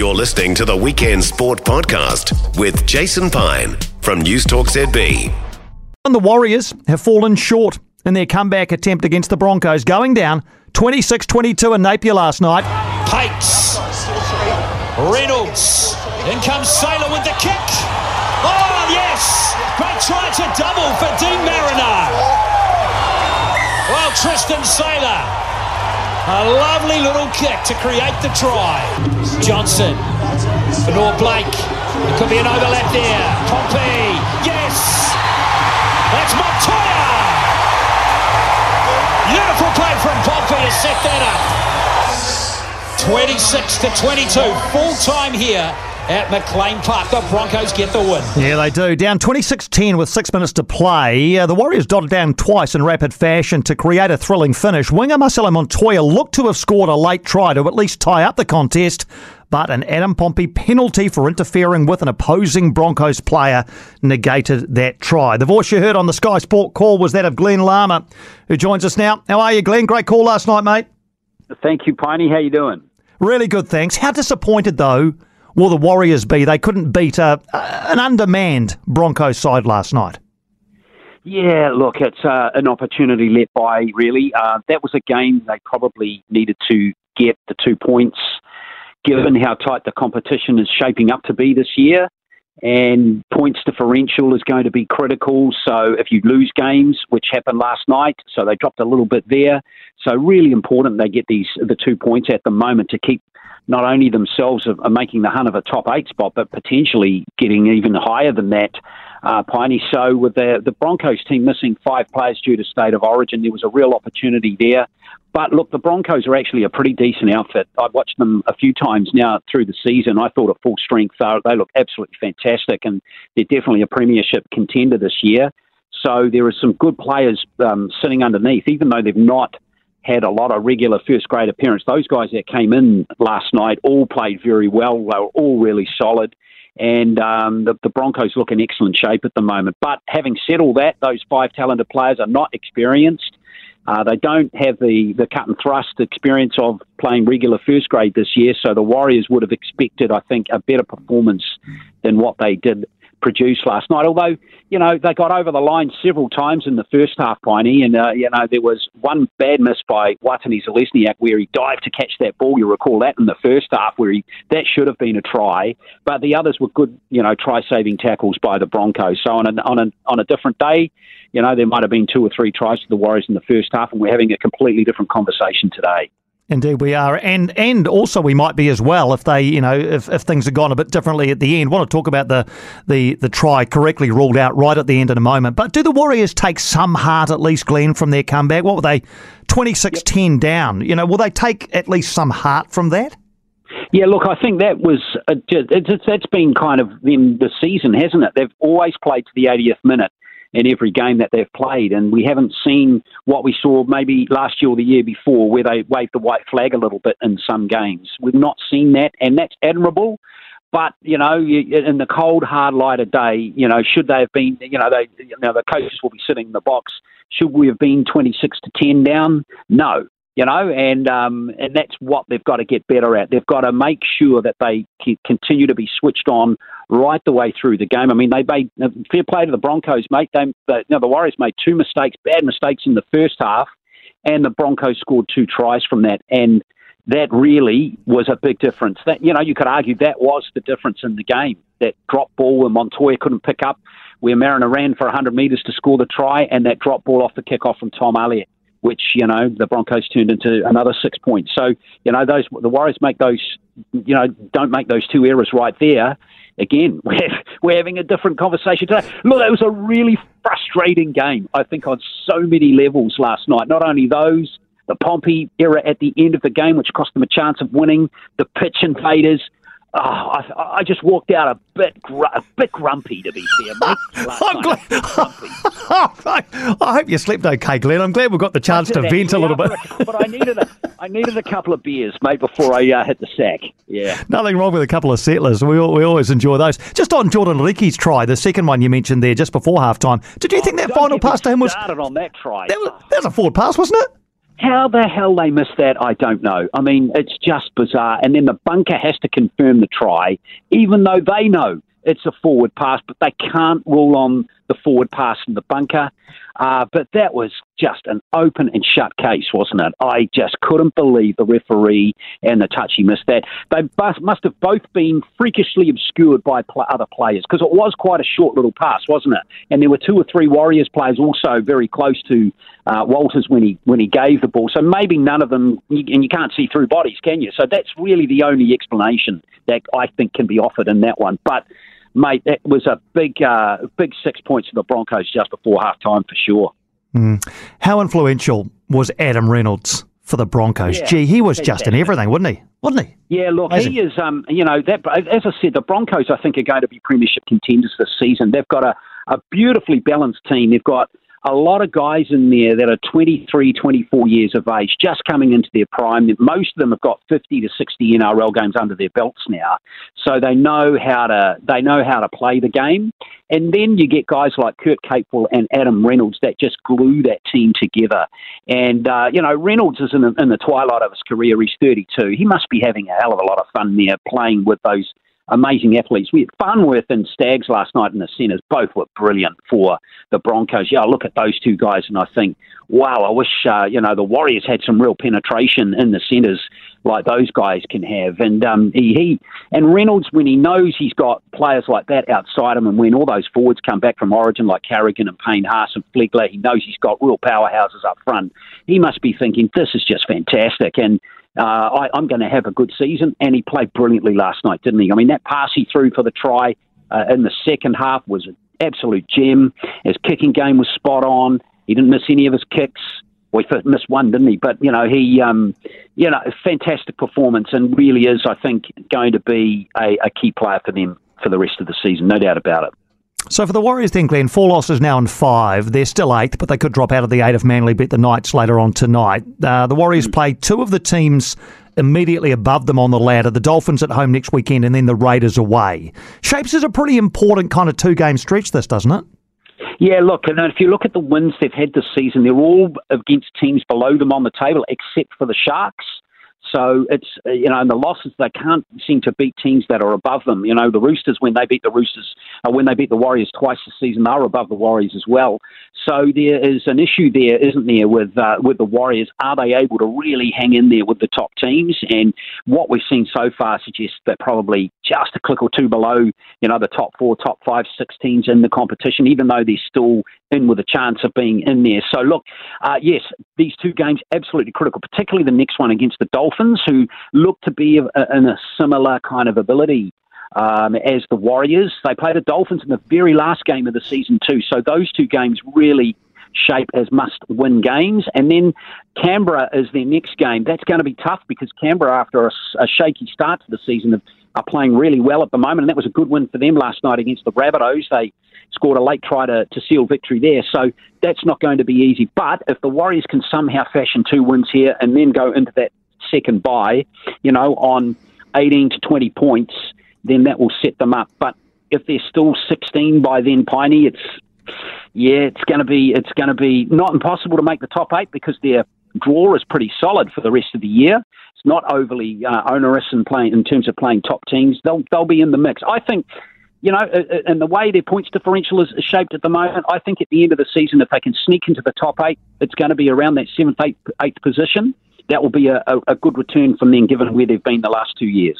You're listening to the Weekend Sport Podcast with Jason Pine from News Talk ZB. And the Warriors have fallen short in their comeback attempt against the Broncos, going down 26 22 in Napier last night. Pates. Reynolds. In comes Sailor with the kick. A lovely little kick to create the try. Johnson. For Blake. It could be an overlap there. Pompey. Yes! That's Montoya! Beautiful play from Pompey to set that up. 26 to 22. Full time here at McLean Park. The Broncos get the win. Yeah, they do. Down 26 10 with six minutes to play. Uh, the Warriors dotted down twice in rapid fashion to create a thrilling finish. Winger Marcelo Montoya looked to have scored a late try to at least tie up the contest. But an Adam Pompey penalty for interfering with an opposing Broncos player negated that try. The voice you heard on the Sky Sport call was that of Glenn Larmer, who joins us now. How are you, Glenn? Great call last night, mate. Thank you, Piney. How you doing? Really good, thanks. How disappointed, though, will the Warriors be? They couldn't beat a, an undermanned Broncos side last night. Yeah, look, it's uh, an opportunity let by, really. Uh, that was a game they probably needed to get the two points given how tight the competition is shaping up to be this year. And points differential is going to be critical. So if you lose games, which happened last night, so they dropped a little bit there. So really important they get these the two points at the moment to keep not only themselves are, making the hunt of a top eight spot, but potentially getting even higher than that. Uh, Piney. So with the the Broncos team missing five players due to state of origin, there was a real opportunity there. But look, the Broncos are actually a pretty decent outfit. I've watched them a few times now through the season. I thought at full strength they look absolutely fantastic, and they're definitely a premiership contender this year. So there are some good players um, sitting underneath, even though they've not had a lot of regular first grade appearance. Those guys that came in last night all played very well. They were all really solid. And um, the, the Broncos look in excellent shape at the moment. But having said all that, those five talented players are not experienced. Uh, they don't have the, the cut and thrust experience of playing regular first grade this year, so the Warriors would have expected, I think, a better performance than what they did produce last night. Although, you know, they got over the line several times in the first half, Piney, and, uh, you know, there was one bad miss by Watene Zelezniak where he dived to catch that ball. You recall that in the first half where he, that should have been a try, but the others were good, you know, try-saving tackles by the Broncos. So on a, on a, on a different day, you know, there might have been two or three tries to the Warriors in the first half, and we're having a completely different conversation today. Indeed, we are, and and also we might be as well if they, you know, if, if things have gone a bit differently at the end. I want to talk about the the the try correctly ruled out right at the end in a moment. But do the Warriors take some heart at least, Glenn, from their comeback? What were they, 26-10 down? You know, will they take at least some heart from that? Yeah, look, I think that was uh, a, it's, that's been kind of in the season, hasn't it? They've always played to the 80th minute in every game that they've played. And we haven't seen what we saw maybe last year or the year before, where they waved the white flag a little bit in some games. We've not seen that, and that's admirable. But you know, in the cold, hard light of day, you know, should they have been, you know, they, you know, the coaches will be sitting in the box. Should we have been twenty six to ten down? No, you know, and um, and that's what they've got to get better at. They've got to make sure that they continue to be switched on right the way through the game. I mean, they made fair play to the Broncos, mate. They, you know, the Warriors made two mistakes, bad mistakes in the first half, and the Broncos scored two tries from that, and that really was a big difference. That you know, you could argue that was the difference in the game. That drop ball where Montoya couldn't pick up, where Mariner ran for 100 metres to score the try, and that drop ball off the kickoff from Tom Elliott which you know the Broncos turned into another six points. So you know those the Warriors make those you know don't make those two errors right there. Again, we're we're having a different conversation today. Look, it was a really frustrating game. I think on so many levels last night. Not only those, the Pompey error at the end of the game, which cost them a chance of winning. The pitch invaders Oh, I, I, just walked out a bit, gr- a bit grumpy to be fair, mate. I'm glad. I hope you slept okay, Glenn. I'm glad we got the chance to vent a little bit. but I needed a, I needed a couple of beers, mate, before I uh, hit the sack. Yeah. Nothing wrong with a couple of settlers. We we always enjoy those. Just on Jordan Riki's try, the second one you mentioned there, just before halftime. Did you oh, think that final pass to him was started on that try? That was, that was a forward pass, wasn't it? How the hell they missed that, I don't know. I mean, it's just bizarre. And then the bunker has to confirm the try, even though they know it's a forward pass, but they can't rule on the forward pass in the bunker. Uh, but that was just an open and shut case, wasn't it? I just couldn't believe the referee and the touchy missed that. They must have both been freakishly obscured by pl- other players because it was quite a short little pass, wasn't it? And there were two or three Warriors players also very close to uh, Walters when he when he gave the ball. So maybe none of them, and you can't see through bodies, can you? So that's really the only explanation that I think can be offered in that one. But mate, that was a big, uh, big six points for the Broncos just before half time for sure. Mm. How influential was Adam Reynolds for the Broncos? Yeah, Gee, he was just in everything, wasn't he? Wasn't he? Yeah, look, Amazing. he is. Um, you know, that as I said, the Broncos I think are going to be premiership contenders this season. They've got a, a beautifully balanced team. They've got a lot of guys in there that are 23, 24 years of age, just coming into their prime. Most of them have got 50 to 60 NRL games under their belts now, so they know how to they know how to play the game. And then you get guys like Kurt Capewell and Adam Reynolds that just glue that team together. And uh, you know, Reynolds is in the, in the twilight of his career. He's 32. He must be having a hell of a lot of fun there playing with those amazing athletes. We had Farnworth and Staggs last night in the centres. Both were brilliant for the Broncos. Yeah, I look at those two guys and I think, wow, I wish uh, you know the Warriors had some real penetration in the centres like those guys can have. And um, he, he and Reynolds, when he knows he's got players like that outside him, and when all those forwards come back from Origin like Carrigan and Payne Haas and Flegler, he knows he's got real powerhouses up front. He must be thinking this is just fantastic and uh, I, am going to have a good season. And he played brilliantly last night, didn't he? I mean, that pass he threw for the try uh, in the second half was an absolute gem. His kicking game was spot on. He didn't miss any of his kicks. Well, missed one, didn't he? But you know, he, um, you know, fantastic performance, and really is, I think, going to be a, a key player for them for the rest of the season, no doubt about it. So for the Warriors then, Glenn, four losses now in five. They're still eighth, but they could drop out of the eight if Manly beat the Knights later on tonight. Uh, the Warriors mm. play two of the teams immediately above them on the ladder, the Dolphins at home next weekend and then the Raiders away. Shapes is a pretty important kind of two-game stretch, this, doesn't it? Yeah, look, and if you look at the wins they've had this season, they're all against teams below them on the table, except for the Sharks. So it's uh, you know, and the losses they can't seem to beat teams that are above them. You know, the Roosters when they beat the Roosters, uh, when they beat the Warriors twice this season, they're above the Warriors as well. So there is an issue there, isn't there, with uh, with the Warriors? Are they able to really hang in there with the top teams? And what we've seen so far suggests that probably just a click or two below, you know, the top four, top five, six teams in the competition, even though they're still in with a chance of being in there. So look, uh, yes, these two games absolutely critical, particularly the next one against the Dolphins, who look to be in a similar kind of ability um, as the Warriors. They play the Dolphins in the very last game of the season too. So those two games really shape as must-win games. And then Canberra is their next game. That's going to be tough because Canberra, after a, a shaky start to the season, are playing really well at the moment, and that was a good win for them last night against the Rabbitohs. They scored a late try to, to seal victory there, so that's not going to be easy. But if the Warriors can somehow fashion two wins here and then go into that second bye, you know, on 18 to 20 points, then that will set them up. But if they're still 16 by then, Piney, it's yeah, it's going to be it's going to be not impossible to make the top eight because their draw is pretty solid for the rest of the year. It's not overly uh, onerous in playing in terms of playing top teams. They'll they'll be in the mix. I think. You know, and the way their points differential is shaped at the moment, I think at the end of the season, if they can sneak into the top eight, it's going to be around that seventh, eighth, eighth position. That will be a, a, good return from them, given where they've been the last two years.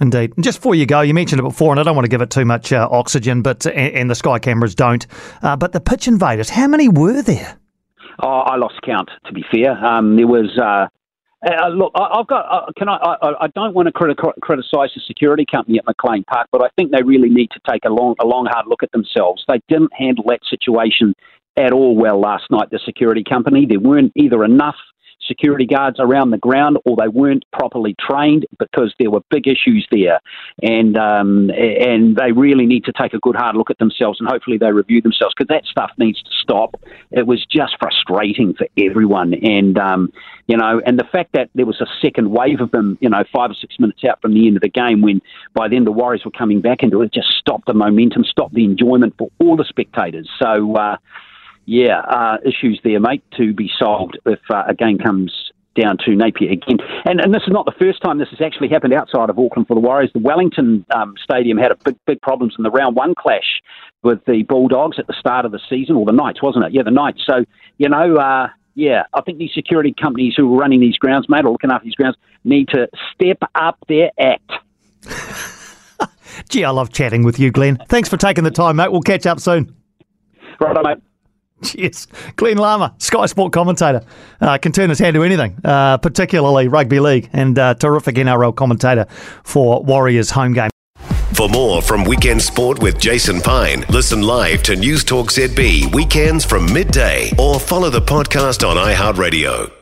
Indeed. And just before you go, you mentioned it before, and I don't want to give it too much uh, oxygen, but and the sky cameras don't. Uh, but the pitch invaders, how many were there? Oh, I lost count. To be fair, um, there was. Uh, uh, look, I, have got. Uh, can I, I? I don't want to criti- criticise the security company at McLean Park, but I think they really need to take a long, a long, hard look at themselves. They didn't handle that situation at all well last night. The security company. There weren't either enough security guards around the ground or they weren't properly trained because there were big issues there. And, um, and they really need to take a good hard look at themselves and hopefully they review themselves because that stuff needs to stop. It was just frustrating for everyone. And, um, you know, and the fact that there was a second wave of them, you know, five or six minutes out from the end of the game when by then the Warriors were coming back into it, just stopped the momentum, stopped the enjoyment for all the spectators. So, uh, yeah, uh, issues there, mate, to be solved if uh, a game comes down to Napier again. And, and this is not the first time this has actually happened outside of Auckland for the Warriors. The Wellington um, Stadium had a big, big problems in the round one clash with the Bulldogs at the start of the season, or the Knights, wasn't it? Yeah, the Knights. So, you know, uh, yeah, I think these security companies who are running these grounds, mate, or looking after these grounds, need to step up their act. Gee, I love chatting with you, Glenn. Thanks for taking the time, mate. We'll catch up soon. Right, mate. Cheers. Glenn Larmer, Sky Sport commentator, uh, can turn his hand to anything, uh, particularly rugby league, and uh, terrific NRL commentator for Warriors home game. For more from Weekend Sport with Jason Pine, listen live to News Talk ZB weekends from midday or follow the podcast on iHeartRadio.